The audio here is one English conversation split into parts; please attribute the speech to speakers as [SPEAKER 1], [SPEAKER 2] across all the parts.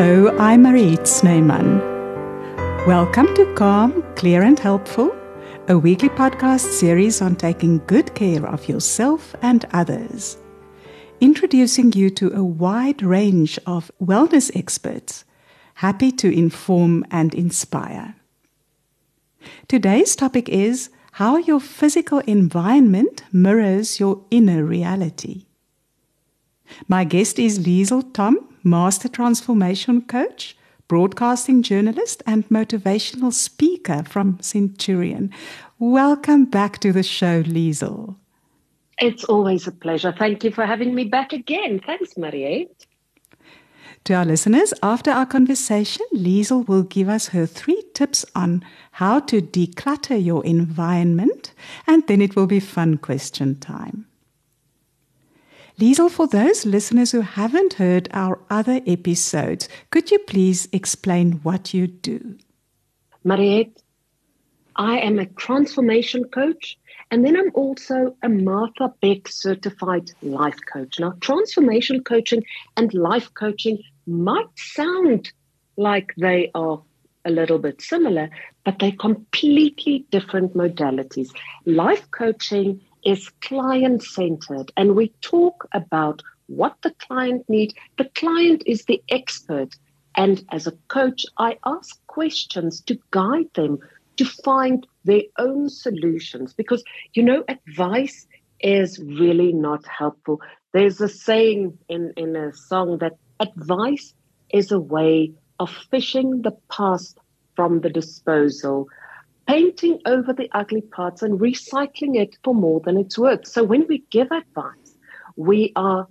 [SPEAKER 1] Hello, I'm Mariette Snyman. Welcome to Calm, Clear and Helpful, a weekly podcast series on taking good care of yourself and others. Introducing you to a wide range of wellness experts, happy to inform and inspire. Today's topic is how your physical environment mirrors your inner reality. My guest is Liezl Thom, Master Transformation Coach, broadcasting journalist, and motivational speaker from Centurion. Welcome back to the show, Liezl.
[SPEAKER 2] It's always a pleasure. Thank you for having me back again. Thanks, Mariette.
[SPEAKER 1] To our listeners, after our conversation, Liezl will give us her three tips on how to declutter your environment, and then it will be fun question time. Liezl, for those listeners who haven't heard our other episodes, could you please explain what you do?
[SPEAKER 2] Mariette, I am a transformation coach and then I'm also a Martha Beck certified life coach. Now, transformation coaching and life coaching might sound like they are a little bit similar, but they're completely different modalities. Life coaching is client centered and we talk about what the client needs. The client is the expert. And as a coach, I ask questions to guide them to find their own solutions because, you know, advice is really not helpful. There's a saying in, in a song that advice is a way of fishing the past from the disposal painting over the ugly parts and recycling it for more than it's worth. So when we give advice, we are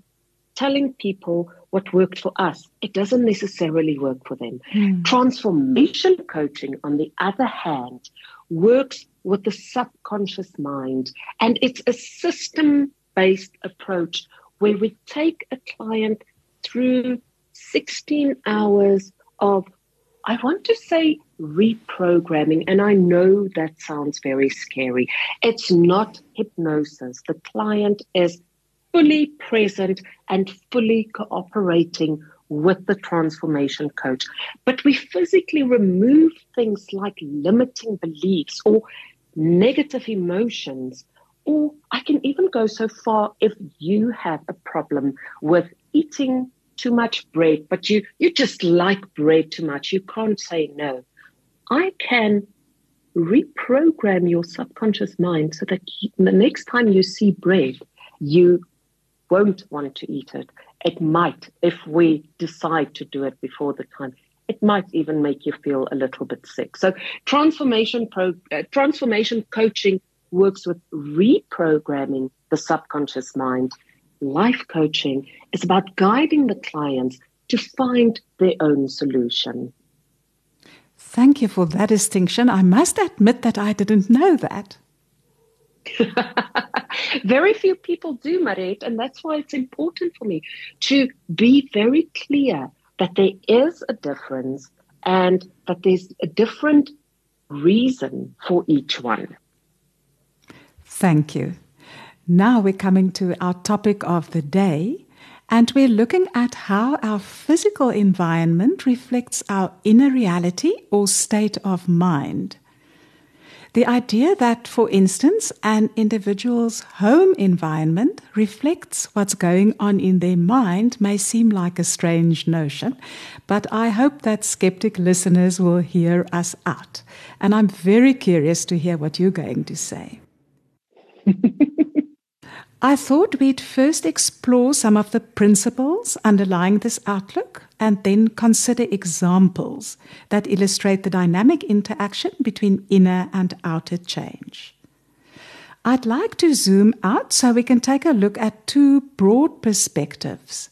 [SPEAKER 2] telling people what worked for us. It doesn't necessarily work for them. Mm. Transformation coaching, on the other hand, works with the subconscious mind. And it's a system based approach where we take a client through 16 hours of I want to say reprogramming, and I know that sounds very scary. It's not hypnosis. The client is fully present and fully cooperating with the transformation coach. But we physically remove things like limiting beliefs or negative emotions. Or I can even go so far if you have a problem with eating too much bread, but you, you just like bread too much. You can't say no. I can reprogram your subconscious mind so that you, the next time you see bread, you won't want to eat it. It might, if we decide to do it before the time, it might even make you feel a little bit sick. So transformation pro, uh, transformation coaching works with reprogramming the subconscious mind life coaching is about guiding the clients to find their own solution.
[SPEAKER 1] Thank you for that distinction. I must admit that I didn't know that.
[SPEAKER 2] very few people do, Mariette, and that's why it's important for me to be very clear that there is a difference and that there's a different reason for each one.
[SPEAKER 1] Thank you. Now we're coming to our topic of the day, and we're looking at how our physical environment reflects our inner reality or state of mind. The idea that, for instance, an individual's home environment reflects what's going on in their mind may seem like a strange notion, but I hope that skeptic listeners will hear us out. And I'm very curious to hear what you're going to say. I thought we'd first explore some of the principles underlying this outlook and then consider examples that illustrate the dynamic interaction between inner and outer change. I'd like to zoom out so we can take a look at two broad perspectives.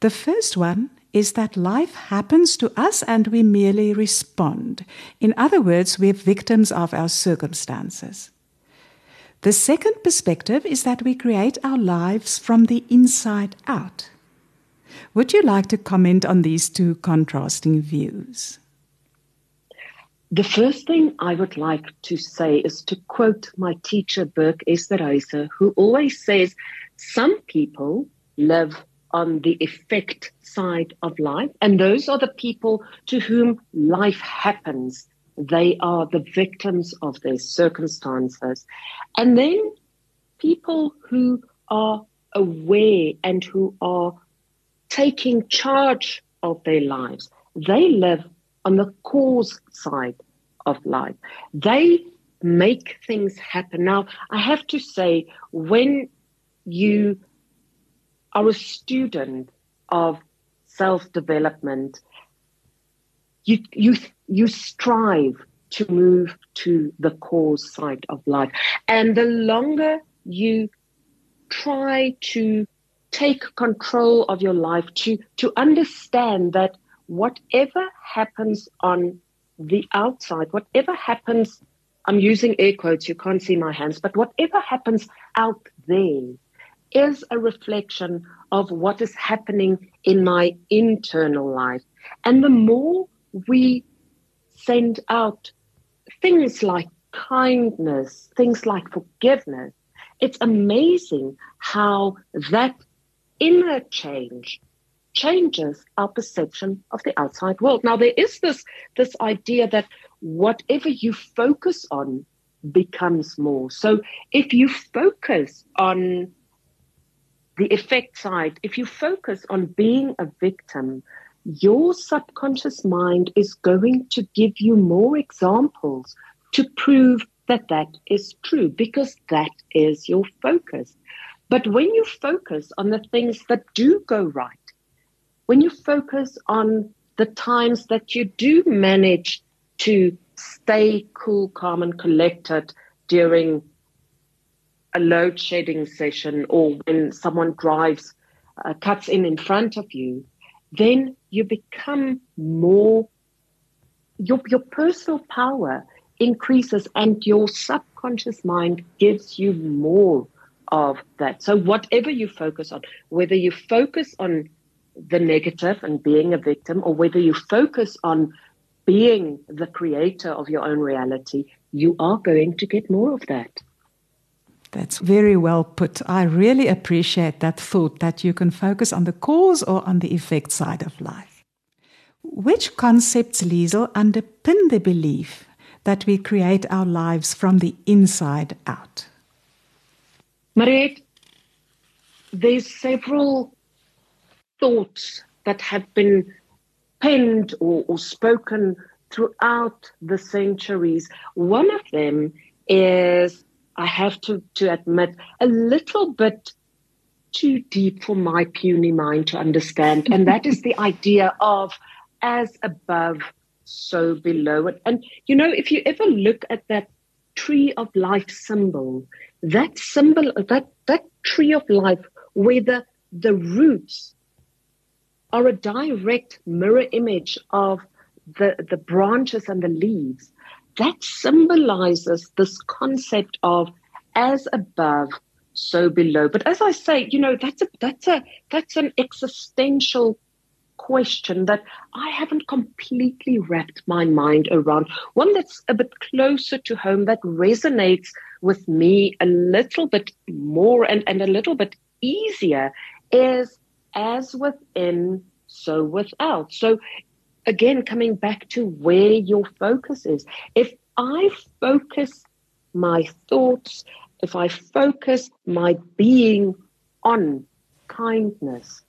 [SPEAKER 1] The first one is that life happens to us and we merely respond. In other words, we're victims of our circumstances. The second perspective is that we create our lives from the inside out. Would you like to comment on these two contrasting views?
[SPEAKER 2] The first thing I would like to say is to quote my teacher, Burke Esterhuizen, who always says, Some people live on the effect side of life. And those are the people to whom life happens. They are the victims of their circumstances. And then people who are aware and who are taking charge of their lives. They live on the cause side of life. They make things happen. Now, I have to say, when you are a student of self development, you, you, you strive to move to the cause side of life. And the longer you try to take control of your life, to, to understand that whatever happens on the outside, whatever happens, I'm using air quotes, you can't see my hands, but whatever happens out there is a reflection of what is happening in my internal life. And the more we send out things like kindness, things like forgiveness, it's amazing how that inner change changes our perception of the outside world. Now there is this this idea that whatever you focus on becomes more. So if you focus on the effect side, if you focus on being a victim, your subconscious mind is going to give you more examples to prove that that is true because that is your focus. But when you focus on the things that do go right, when you focus on the times that you do manage to stay cool, calm, and collected during a load shedding session or when someone drives, uh, cuts in in front of you, then you become more, your, your personal power increases and your subconscious mind gives you more of that. So, whatever you focus on, whether you focus on the negative and being a victim, or whether you focus on being the creator of your own reality, you are going to get more of that.
[SPEAKER 1] That's very well put. I really appreciate that thought that you can focus on the cause or on the effect side of life. Which concepts, Liezl, underpin the belief that we create our lives from the inside out?
[SPEAKER 2] Mariette, there's several thoughts that have been penned or, or spoken throughout the centuries. One of them is, I have to, to admit, a little bit too deep for my puny mind to understand. And that is the idea of as above, so below. And, you know, if you ever look at that tree of life symbol, that symbol, that, that tree of life, where the, the roots are a direct mirror image of the, the branches and the leaves, that symbolizes this concept of as above, so below. But as I say, you know, that's a that's a that's an existential question that I haven't completely wrapped my mind around. One that's a bit closer to home, that resonates with me a little bit more and, and a little bit easier is as within, so without. So again, coming back to where your focus is. If I focus my thoughts, if I focus my being on kindness,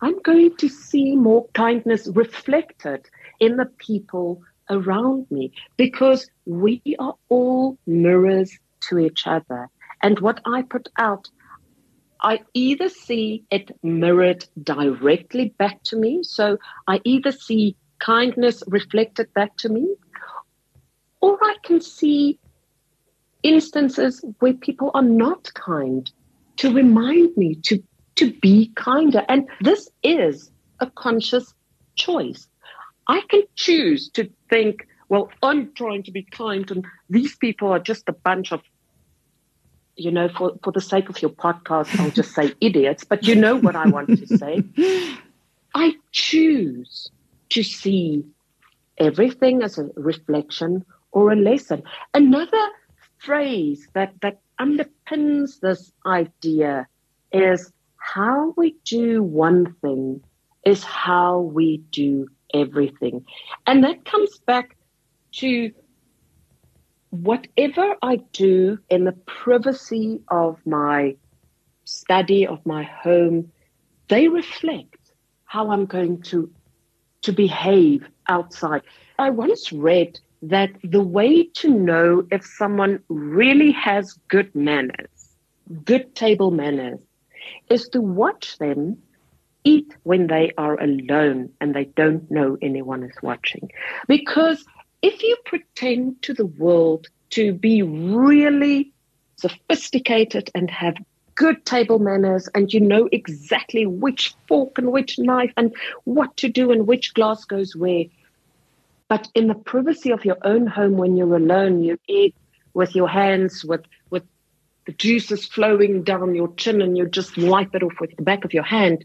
[SPEAKER 2] I'm going to see more kindness reflected in the people around me because we are all mirrors to each other. And what I put out, I either see it mirrored directly back to me. So I either see kindness reflected back to me, or I can see instances where people are not kind to remind me to to be kinder. And this is a conscious choice. I can choose to think, well, I'm trying to be kind, and these people are just a bunch of, you know, for, for the sake of your podcast, I'll just say idiots, but you know what I want to say. I choose to see everything as a reflection or a lesson. Another phrase that, that underpins this idea is how we do one thing is how we do everything. And that comes back to whatever I do in the privacy of my study, of my home, they reflect how I'm going to, to behave outside. I once read that the way to know if someone really has good manners, good table manners, is to watch them eat when they are alone and they don't know anyone is watching. Because if you pretend to the world to be really sophisticated and have good table manners and you know exactly which fork and which knife and what to do and which glass goes where. But in the privacy of your own home, when you're alone, you eat with your hands, with, with the juices flowing down your chin, and you just wipe it off with the back of your hand.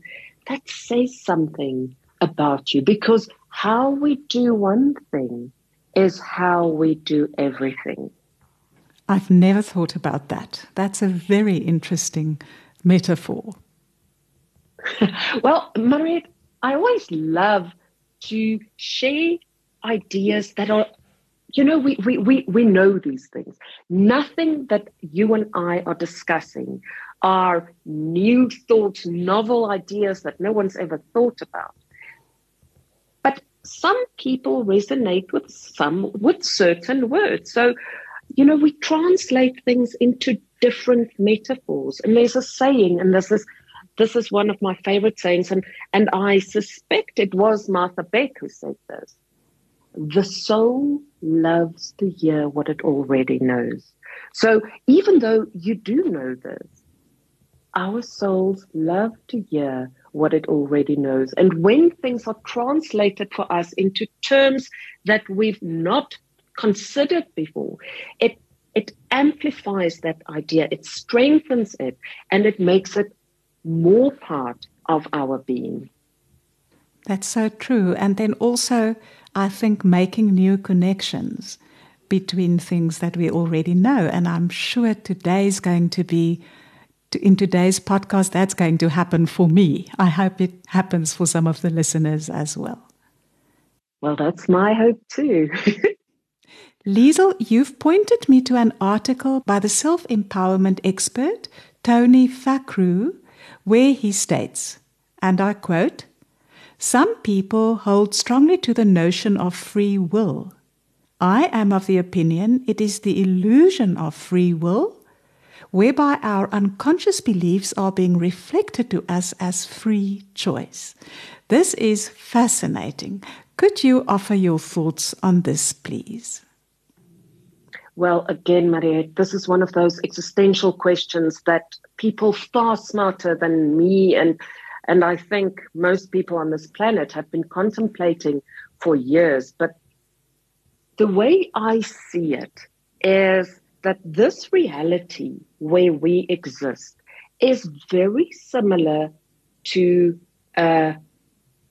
[SPEAKER 2] That says something about you because how we do one thing is how we do everything.
[SPEAKER 1] I've never thought about that. That's a very interesting metaphor.
[SPEAKER 2] well, Mariette, I always love to share ideas that are, you know, we, we, we, we know these things. Nothing that you and I are discussing are new thoughts, novel ideas that no one's ever thought about. But some people resonate with some with certain words. So you know, we translate things into different metaphors. And there's a saying, and this is this is one of my favorite sayings, and, and I suspect it was Martha Beck who said this. The soul loves to hear what it already knows. So even though you do know this, our souls love to hear what it already knows. And when things are translated for us into terms that we've not considered before, it it amplifies that idea, it strengthens it, and it makes it more part of our being.
[SPEAKER 1] That's so true. And then also, I think making new connections between things that we already know. And I'm sure today's going to be, in today's podcast, that's going to happen for me. I hope it happens for some of the listeners as well.
[SPEAKER 2] Well, that's my hope too.
[SPEAKER 1] Liezl, you've pointed me to an article by the self empowerment expert Tony Fahkry, where he states, and I quote, Some people hold strongly to the notion of free will. I am of the opinion it is the illusion of free will, whereby our unconscious beliefs are being reflected to us as free choice. This is fascinating. Could you offer your thoughts on this, please?
[SPEAKER 2] Well, again, Maria, this is one of those existential questions that people far smarter than me and and I think most people on this planet have been contemplating for years. But the way I see it is that this reality where we exist is very similar to a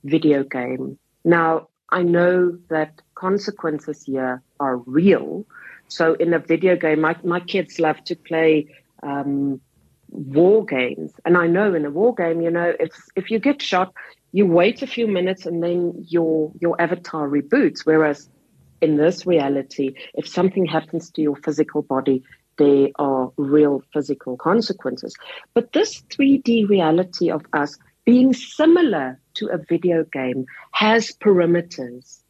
[SPEAKER 2] video game. Now, I know that consequences here are real, so in a video game, my, my kids love to play um, war games. And I know in a war game, you know, if if you get shot, you wait a few minutes and then your your avatar reboots. Whereas in this reality, if something happens to your physical body, there are real physical consequences. But this 3D reality of us being similar to a video game has perimeters.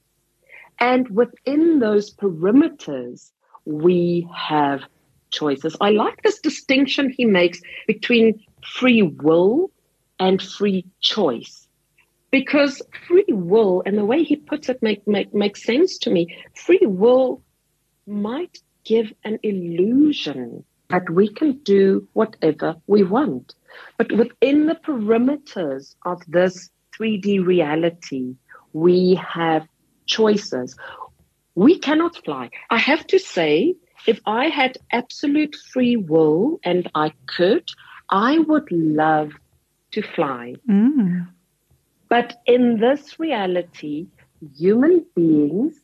[SPEAKER 2] And within those perimeters, we have choices. I like this distinction he makes between free will and free choice. Because free will, and the way he puts it make, make, makes sense to me. Free will might give an illusion that we can do whatever we want. But within the perimeters of this 3D reality, we have choices. We cannot fly. I have to say, if I had absolute free will and I could, I would love to fly. Mm. But in this reality, human beings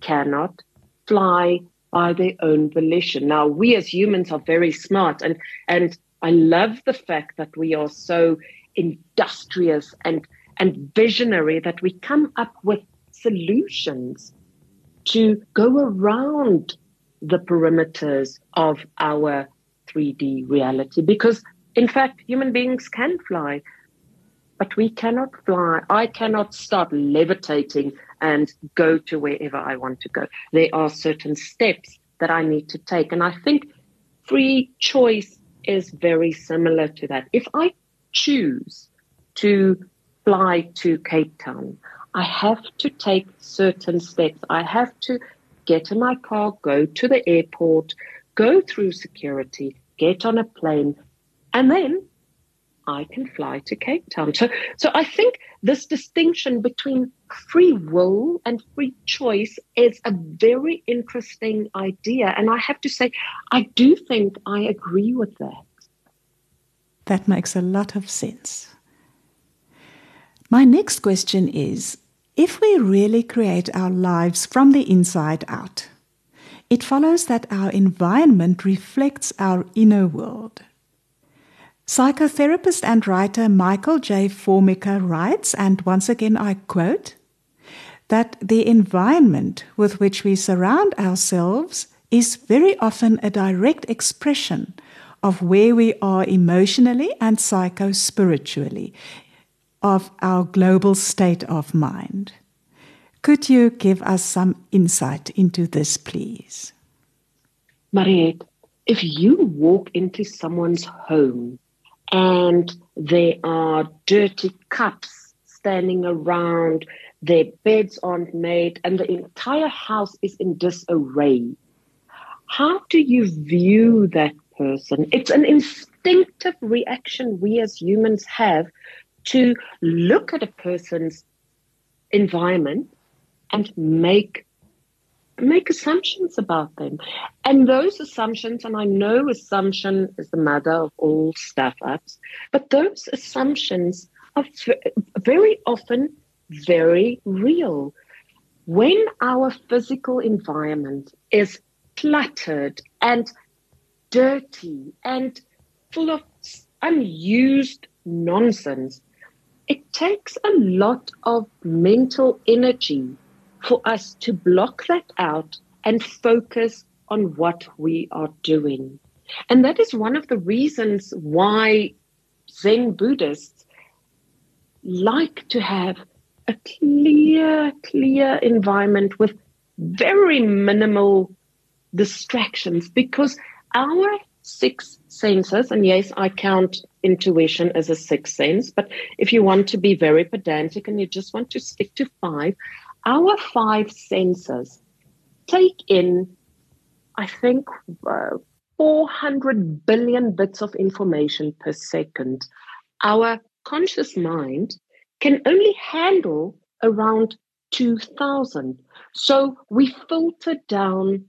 [SPEAKER 2] cannot fly by their own volition. Now, we as humans are very smart, and, and I love the fact that we are so industrious and, and visionary that we come up with solutions to go around the perimeters of our 3D reality. Because, in fact, human beings can fly, but we cannot fly. I cannot start levitating and go to wherever I want to go. There are certain steps that I need to take. And I think free choice is very similar to that. If I choose to fly to Cape Town, I have to take certain steps. I have to get in my car, go to the airport, go through security, get on a plane, and then I can fly to Cape Town. So, so I think this distinction between free will and free choice is a very interesting idea. And I have to say, I do think I agree with that.
[SPEAKER 1] That makes a lot of sense. My next question is if we really create our lives from the inside out, it follows that our environment reflects our inner world. Psychotherapist and writer Michael J. Formica writes, and once again I quote, that the environment with which we surround ourselves is very often a direct expression of where we are emotionally and psycho-spiritually, of our global state of mind. Could you give us some insight into this, please?
[SPEAKER 2] Mariette, if you walk into someone's home and there are dirty cups standing around, their beds aren't made, and the entire house is in disarray, how do you view that person? It's an instinctive reaction we as humans have to look at a person's environment and make make assumptions about them. And those assumptions, and I know assumption is the mother of all stuff ups, but those assumptions are very often very real. When our physical environment is cluttered and dirty and full of unused nonsense, it takes a lot of mental energy for us to block that out and focus on what we are doing. And that is one of the reasons why Zen Buddhists like to have a clear, clear environment with very minimal distractions because our six senses, and yes, I count intuition as a sixth sense, but if you want to be very pedantic and you just want to stick to five, our five senses take in, I think, uh, 400 billion bits of information per second. Our conscious mind can only handle around 2000. So we filter down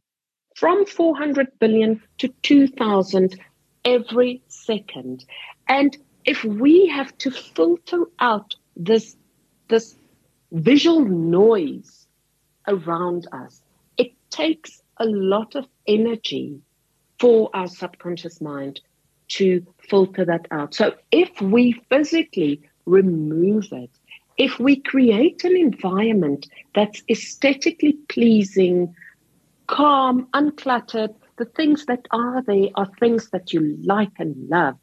[SPEAKER 2] from 400 billion to 2000 every second. And if we have to filter out this, this visual noise around us, it takes a lot of energy for our subconscious mind to filter that out. So if we physically remove it, if we create an environment that's aesthetically pleasing, calm, uncluttered, the things that are there are things that you like and love,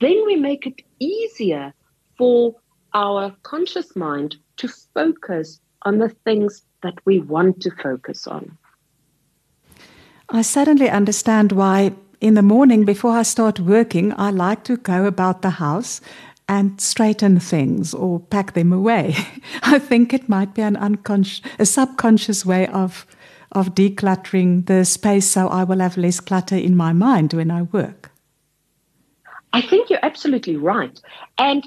[SPEAKER 2] then we make it easier for our conscious mind to focus on the things that we want to focus on.
[SPEAKER 1] I suddenly understand why in the morning before I start working, I like to go about the house and straighten things or pack them away. I think it might be an unconscious, a subconscious way of of decluttering the space so I will have less clutter in my mind when I work.
[SPEAKER 2] I think you're absolutely right. And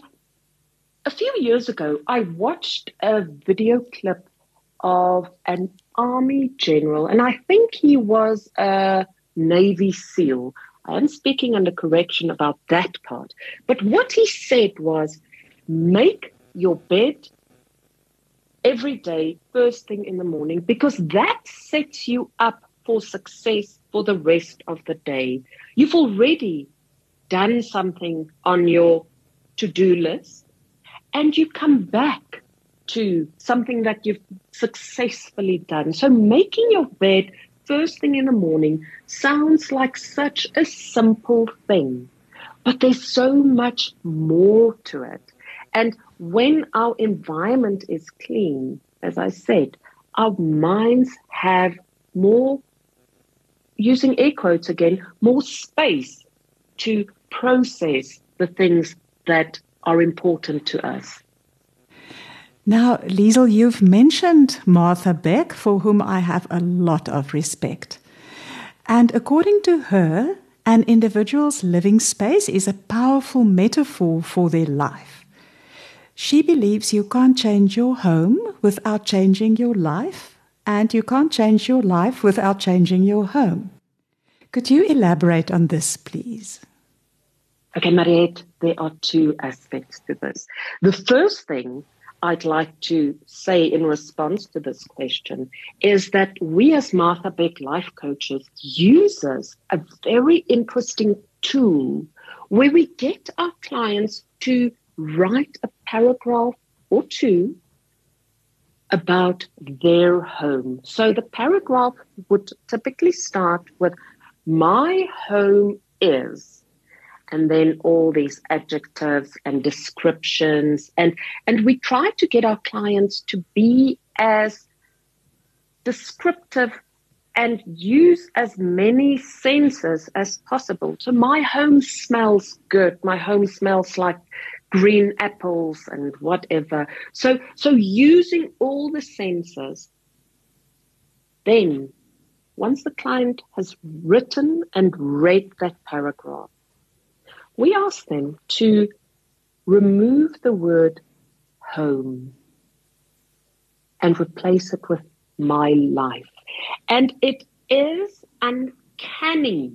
[SPEAKER 2] a few years ago, I watched a video clip of an army general, and I think he was a Navy SEAL. I am speaking under correction about that part. But what he said was make your bed every day, first thing in the morning, because that sets you up for success for the rest of the day. You've already done something on your to do list and you come back to something that you've successfully done. So making your bed first thing in the morning sounds like such a simple thing, but there's so much more to it. And when our environment is clean, as I said, our minds have more, using air quotes again, more space to process the things that are important to us.
[SPEAKER 1] Now, Liezl, you've mentioned Martha Beck, for whom I have a lot of respect. And according to her, an individual's living space is a powerful metaphor for their life. She believes you can't change your home without changing your life, and you can't change your life without changing your home. Could you elaborate on this, please?
[SPEAKER 2] Okay, Mariette, there are two aspects to this. The first thing I'd like to say in response to this question is that we as Martha Beck life coaches uses a very interesting tool where we get our clients to write a paragraph or two about their home. So the paragraph would typically start with my home is and then all these adjectives and descriptions and and we try to get our clients to be as descriptive and use as many senses as possible. So my home smells good. My home smells like green apples and whatever. So so using all the senses, then once the client has written and read that paragraph, we ask them to remove the word home and replace it with my life. And it is uncanny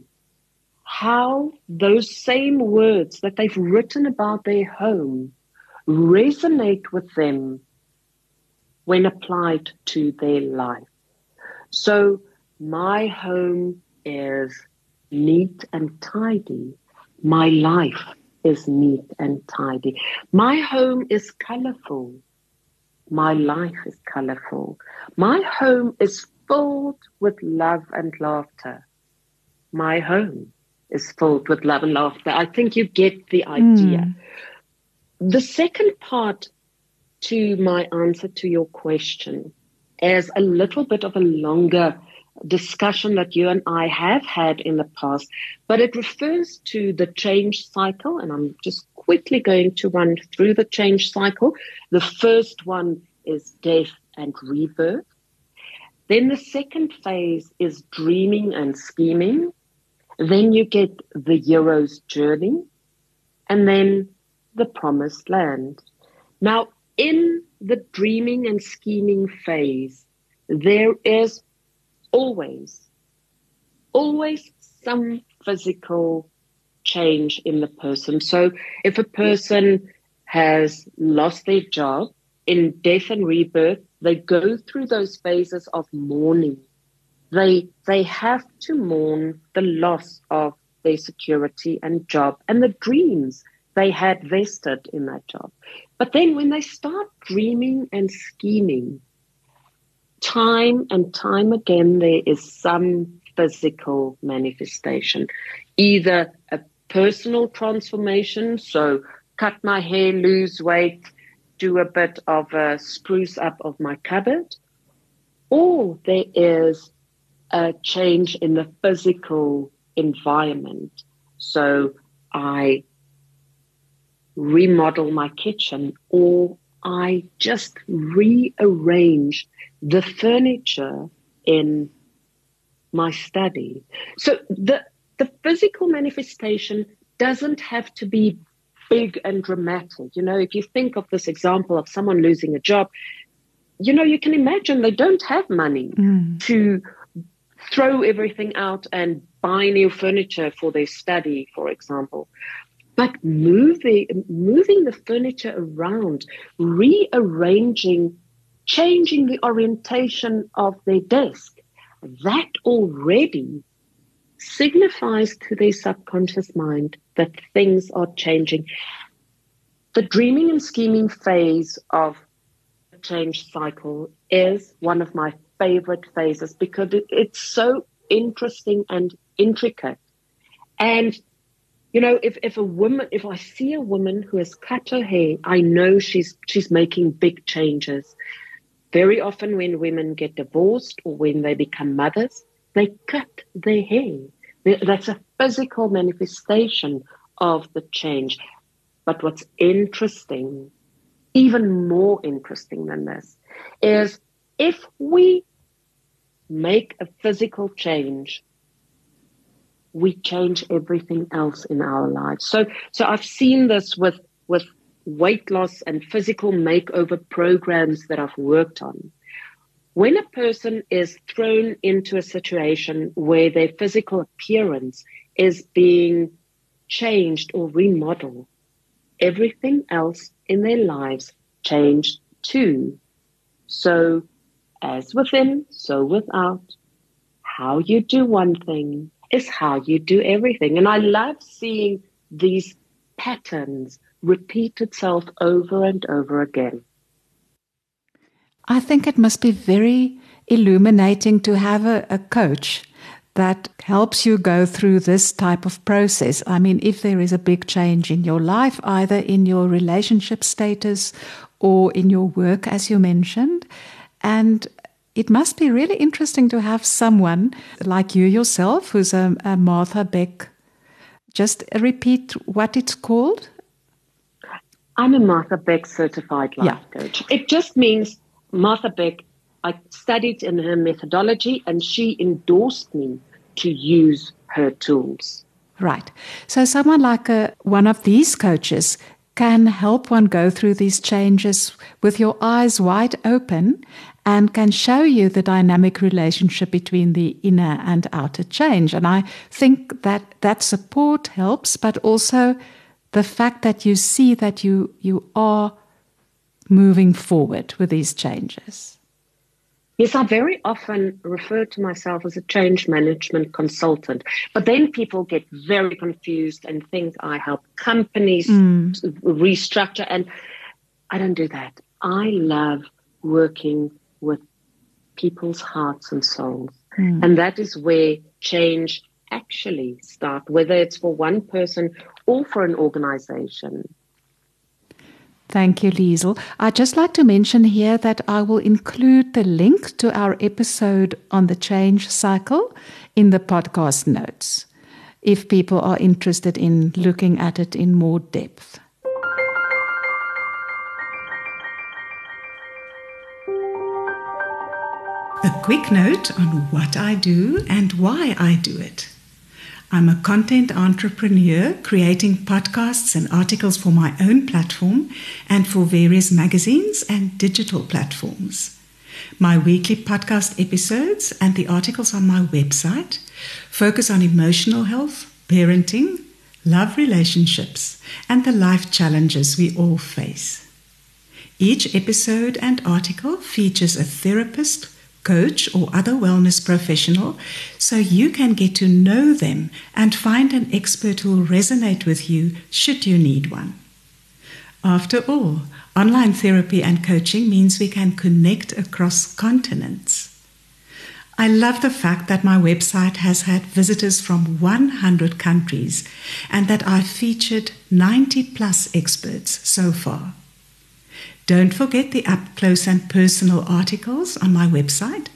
[SPEAKER 2] how those same words that they've written about their home resonate with them when applied to their life. So my home is neat and tidy my life is neat and tidy. My home is colorful. My life is colorful. My home is filled with love and laughter. My home is filled with love and laughter. I think you get the idea. Mm. The second part to my answer to your question is a little bit of a longer discussion that you and I have had in the past, but it refers to the change cycle. And I'm just quickly going to run through the change cycle. The first one is death and rebirth. Then the second phase is dreaming and scheming. Then you get the hero's journey and then the promised land. Now, in the dreaming and scheming phase, there is always, always some physical change in the person. So if a person has lost their job in death and rebirth, they go through those phases of mourning. They they have to mourn the loss of their security and job and the dreams they had vested in that job. But then when they start dreaming and scheming, time and time again, there is some physical manifestation, either a personal transformation, so cut my hair, lose weight, do a bit of a spruce up of my cupboard, or there is a change in the physical environment. So I remodel my kitchen or I just rearrange the furniture in my study. So the the physical manifestation doesn't have to be big and dramatic. You know, if you think of this example of someone losing a job, you know, you can imagine they don't have money mm. to throw everything out and buy new furniture for their study, for example. But moving, moving the furniture around, rearranging, changing the orientation of their desk, that already signifies to their subconscious mind that things are changing. The dreaming and scheming phase of a change cycle is one of my favorite phases because it, it's so interesting and intricate. And you know, if, if a woman, if I see a woman who has cut her hair, I know she's she's making big changes. Very often, when women get divorced or when they become mothers, they cut their hair. That's a physical manifestation of the change. But what's interesting, even more interesting than this, is if we make a physical change we change everything else in our lives. So, so I've seen this with, with weight loss and physical makeover programs that I've worked on. When a person is thrown into a situation where their physical appearance is being changed or remodeled, everything else in their lives changed too. So, as within, so without. How you do one thing is how you do everything. And I love seeing these patterns repeat itself over and over again.
[SPEAKER 1] I think it must be very illuminating to have a, a, coach that helps you go through this type of process. I mean, if there is a big change in your life, either in your relationship status or in your work, as you mentioned, and it must be really interesting to have someone like you yourself, who's a, a Martha Beck. Just repeat what it's called.
[SPEAKER 2] I'm a Martha Beck certified life yeah. coach. It just means Martha Beck. I studied in her methodology, and she endorsed me to use her tools.
[SPEAKER 1] Right. So, someone like a, one of these coaches can help one go through these changes with your eyes wide open and can show you the dynamic relationship between the inner and outer change. And I think that that support helps, but also the fact that you see that you, you are moving forward with these changes.
[SPEAKER 2] Yes, I very often refer to myself as a change management consultant, but then people get very confused and think I help companies mm. restructure, and I don't do that. I love working with people's hearts and souls. Mm. And that is where change actually starts, whether it's for one person or for an organization.
[SPEAKER 1] Thank you, Liezl. I'd just like to mention here that I will include the link to our episode on the change cycle in the podcast notes if people are interested in looking at it in more depth. Quick note on what I do and why I do it. I'm a content entrepreneur creating podcasts and articles for my own platform and for various magazines and digital platforms. My weekly podcast episodes and the articles on my website focus on emotional health, parenting, love relationships, and the life challenges we all face. Each episode and article features a therapist coach, or other wellness professional so you can get to know them and find an expert who will resonate with you should you need one. After all, online therapy and coaching means we can connect across continents. I love the fact that my website has had visitors from 100 countries and that I've featured 90 plus experts so far. Don't forget the up close and personal articles on my website,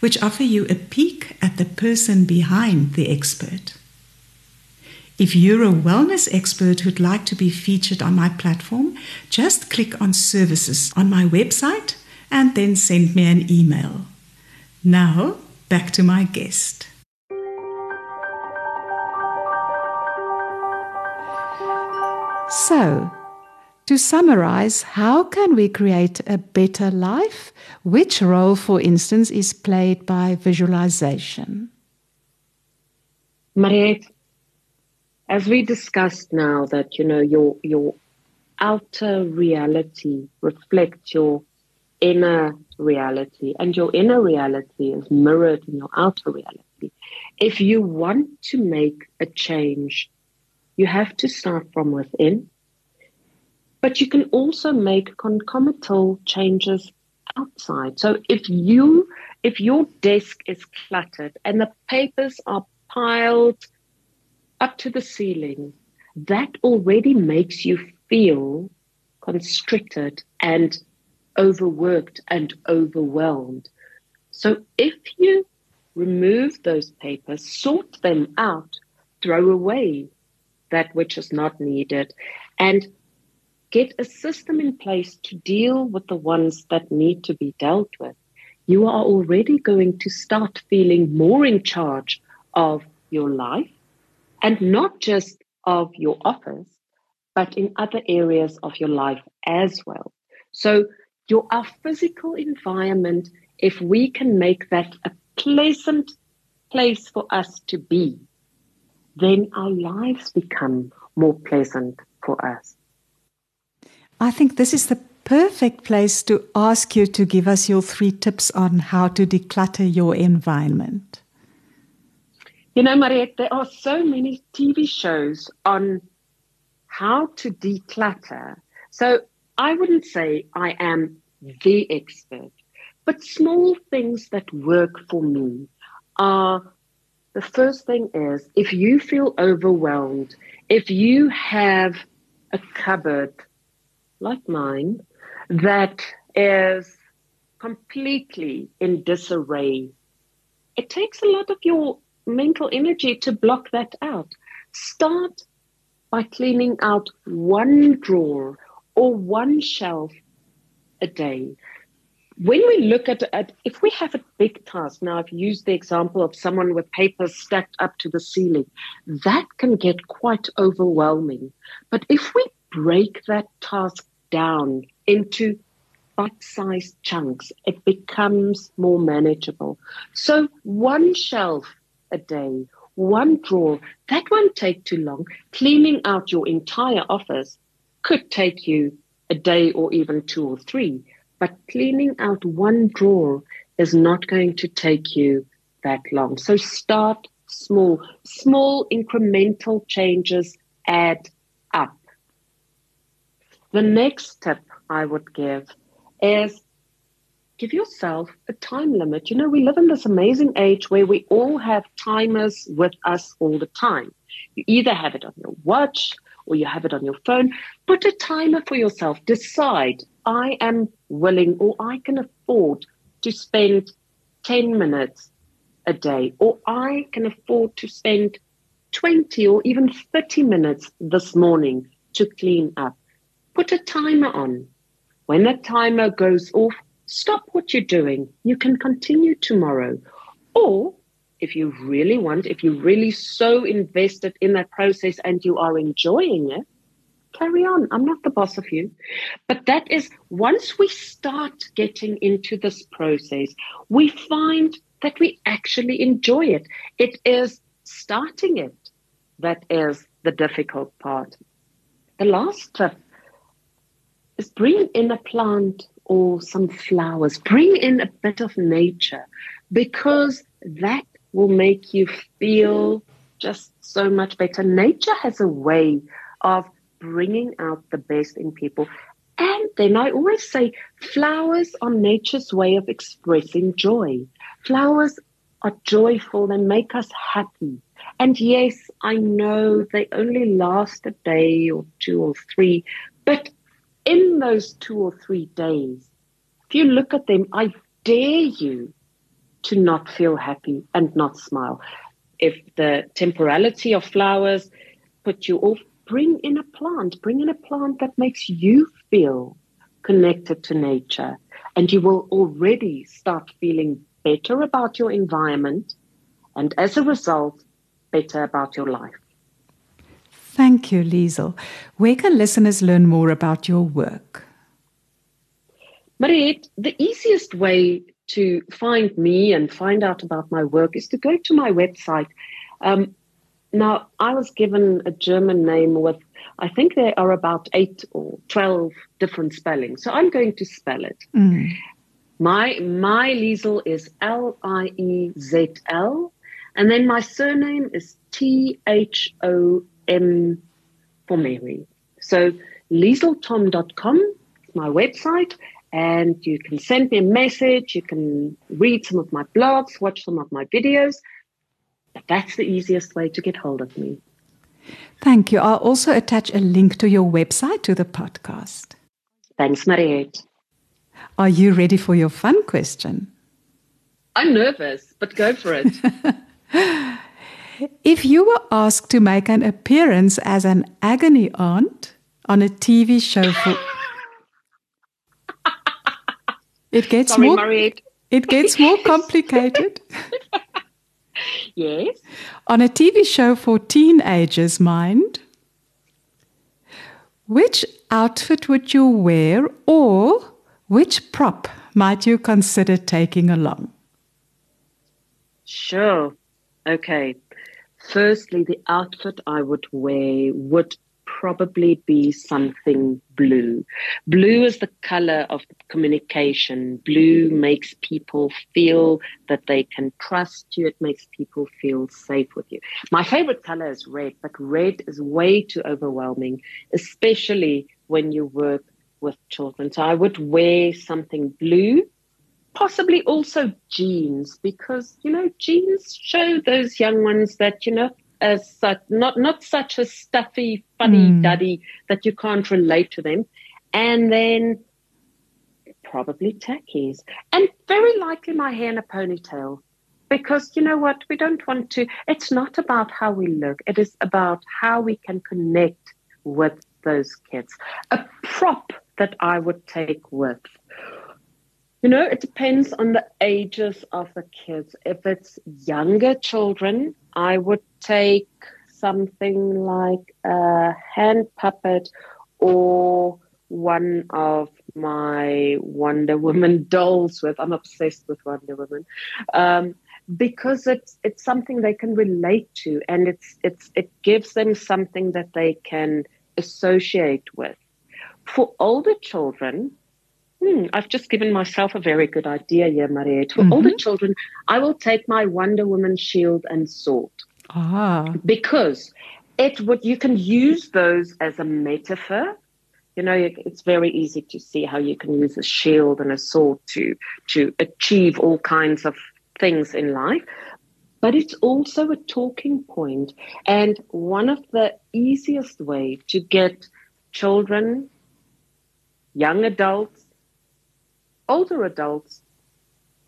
[SPEAKER 1] which offer you a peek at the person behind the expert. If you're a wellness expert who'd like to be featured on my platform, just click on services on my website and then send me an email. Now, back to my guest. So, to summarize, how can we create a better life? Which role, for instance, is played by visualization?
[SPEAKER 2] Mariette, as we discussed now that you know your your outer reality reflects your inner reality, and your inner reality is mirrored in your outer reality. If you want to make a change, you have to start from within. But you can also make concomitant changes outside. So if you if your desk is cluttered and the papers are piled up to the ceiling, that already makes you feel constricted and overworked and overwhelmed. So if you remove those papers, sort them out, throw away that which is not needed, and get a system in place to deal with the ones that need to be dealt with, you are already going to start feeling more in charge of your life and not just of your office, but in other areas of your life as well. So your our physical environment, if we can make that a pleasant place for us to be, then our lives become more pleasant for us.
[SPEAKER 1] I think this is the perfect place to ask you to give us your three tips on how to declutter your environment.
[SPEAKER 2] You know, Mariette, there are so many TV shows on how to declutter. So I wouldn't say I am the expert, but small things that work for me are the first thing is if you feel overwhelmed, if you have a cupboard like mine that is completely in disarray, it takes a lot of your mental energy to block that out. Start by cleaning out one drawer or one shelf a day. When we look at, at if we have a big task, now I've used the example of someone with papers stacked up to the ceiling, that can get quite overwhelming. But if we break that task down into bite sized chunks, it becomes more manageable. So one shelf a day, one drawer, that won't take too long. Cleaning out your entire office could take you a day or even two or three. But cleaning out one drawer is not going to take you that long. So start small. Small incremental changes add. The next tip I would give is give yourself a time limit. You know, we live in this amazing age where we all have timers with us all the time. You either have it on your watch or you have it on your phone. Put a timer for yourself. Decide, I am willing or I can afford to spend 10 minutes a day, or I can afford to spend 20 or even 30 minutes this morning to clean up. Put a timer on. When the timer goes off, stop what you're doing. You can continue tomorrow. Or if you really want, if you're really so invested in that process and you are enjoying it, carry on. I'm not the boss of you. But that is once we start getting into this process, we find that we actually enjoy it. It is starting it that is the difficult part. The last tip is bring in a plant or some flowers, bring in a bit of nature because that will make you feel just so much better. Nature has a way of bringing out the best in people. And then I always say flowers are nature's way of expressing joy. Flowers are joyful, they make us happy. And yes, I know they only last a day or two or three, but in those two or three days, if you look at them, I dare you to not feel happy and not smile. If the temporality of flowers put you off, bring in a plant, bring in a plant that makes you feel connected to nature. And you will already start feeling better about your environment and as a result, better about your life.
[SPEAKER 1] Thank you, Liezl. Where can listeners learn more about your work?
[SPEAKER 2] Mariette, the easiest way to find me and find out about my work is to go to my website. Um, now, I was given a German name with, I think there are about eight or 12 different spellings. So I'm going to spell it. Mm. My, my Liezl is L I E Z L. And then my surname is T H O M for Mary. So liezlthom.com is my website, and you can send me a message. You can read some of my blogs, watch some of my videos. But that's the easiest way to get hold of me.
[SPEAKER 1] Thank you. I'll also attach a link to your website to the podcast.
[SPEAKER 2] Thanks, Mariette.
[SPEAKER 1] Are you ready for your fun question?
[SPEAKER 2] I'm nervous, but go for it.
[SPEAKER 1] if you were asked to make an appearance as an agony aunt on a TV show for it gets
[SPEAKER 2] Sorry,
[SPEAKER 1] more
[SPEAKER 2] Mariette.
[SPEAKER 1] it gets more complicated.
[SPEAKER 2] yes.
[SPEAKER 1] On a TV show for teenagers, mind. Which outfit would you wear or which prop might you consider taking along?
[SPEAKER 2] Sure. Okay. Firstly, the outfit I would wear would probably be something blue. Blue is the color of communication. Blue makes people feel that they can trust you. It makes people feel safe with you. My favorite color is red, but red is way too overwhelming, especially when you work with children. So I would wear something blue possibly also jeans because you know jeans show those young ones that you know as such not not such a stuffy funny mm. duddy that you can't relate to them. And then probably tackies and very likely my hair in a ponytail. Because you know what we don't want to it's not about how we look. It is about how we can connect with those kids. A prop that i would take with you know, it depends on the ages of the kids. If it's younger children, I would take something like a hand puppet or one of my Wonder Woman dolls with. I'm obsessed with Wonder Woman. Um, because it's it's something they can relate to and it's it's it gives them something that they can associate with. For older children, Hmm, I've just given myself a very good idea here, Mariette. For mm-hmm. all the children, I will take my Wonder Woman shield and sword.
[SPEAKER 1] Ah.
[SPEAKER 2] Because it would you can use those as a metaphor. You know, it's very easy to see how you can use a shield and a sword to to achieve all kinds of things in life. But it's also a talking point. And one of the easiest way to get children, young adults, older adults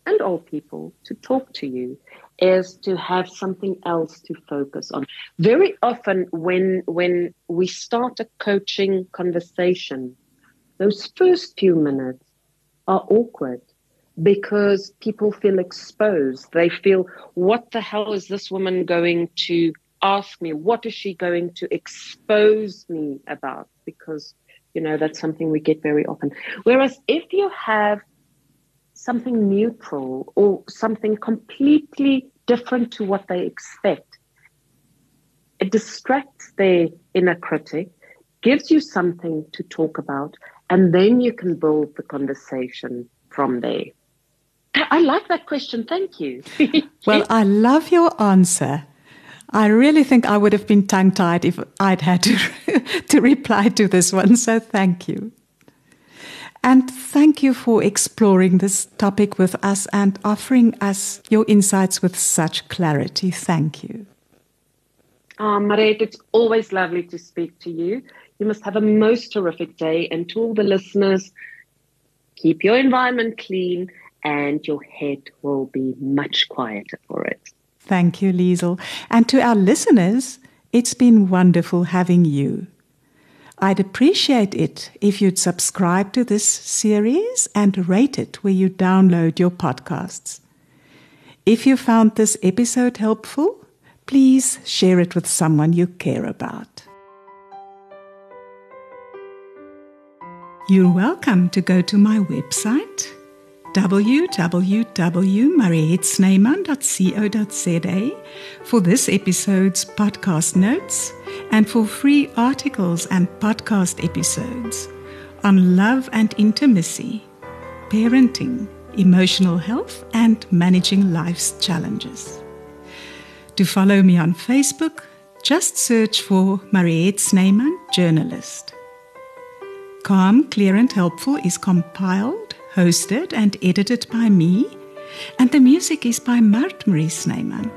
[SPEAKER 2] and old people to talk to you is to have something else to focus on. Very often when when we start a coaching conversation, those first few minutes are awkward because people feel exposed. They feel, what the hell is this woman going to ask me? What is she going to expose me about? Because, you know, that's something we get very often. Whereas if you have something neutral or something completely different to what they expect. It distracts their inner critic, gives you something to talk about, and then you can build the conversation from there. I like that question. Thank you.
[SPEAKER 1] well, I love your answer. I really think I would have been tongue tied if I'd had to, to reply to this one. So thank you. And thank you for exploring this topic with us and offering us your insights with such clarity. Thank you.
[SPEAKER 2] Ah, oh, Mariette, it's always lovely to speak to you. You must have a most terrific day. And to all the listeners, keep your environment clean and your head will be much quieter for it.
[SPEAKER 1] Thank you, Liezl. And to our listeners, it's been wonderful having you. I'd appreciate it if you'd subscribe to this series and rate it where you download your podcasts. If you found this episode helpful, please share it with someone you care about. You're welcome to go to my website www.mariettesnyman.co.za for this episode's podcast notes and for free articles and podcast episodes on love and intimacy, parenting, emotional health, and managing life's challenges. To follow me on Facebook, just search for Mariette Snyman, journalist. Calm, Clear and Helpful is compiled, hosted, and edited by me, and the music is by Mart Marie Snyman.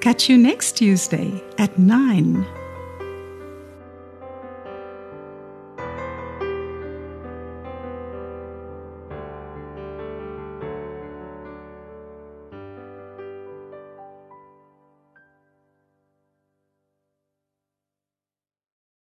[SPEAKER 1] Catch you next Tuesday at 9